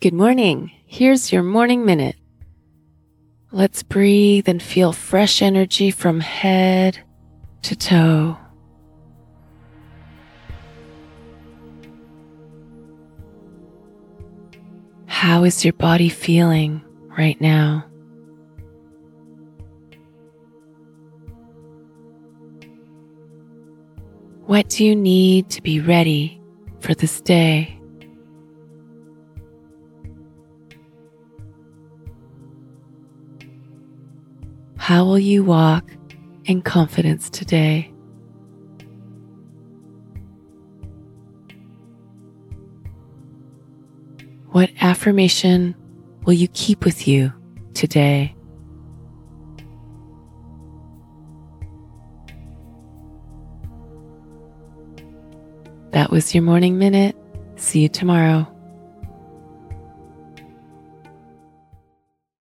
Good morning. Here's your morning minute. Let's breathe and feel fresh energy from head to toe. How is your body feeling right now? What do you need to be ready for this day? How will you walk in confidence today? What affirmation will you keep with you today? That was your morning minute. See you tomorrow.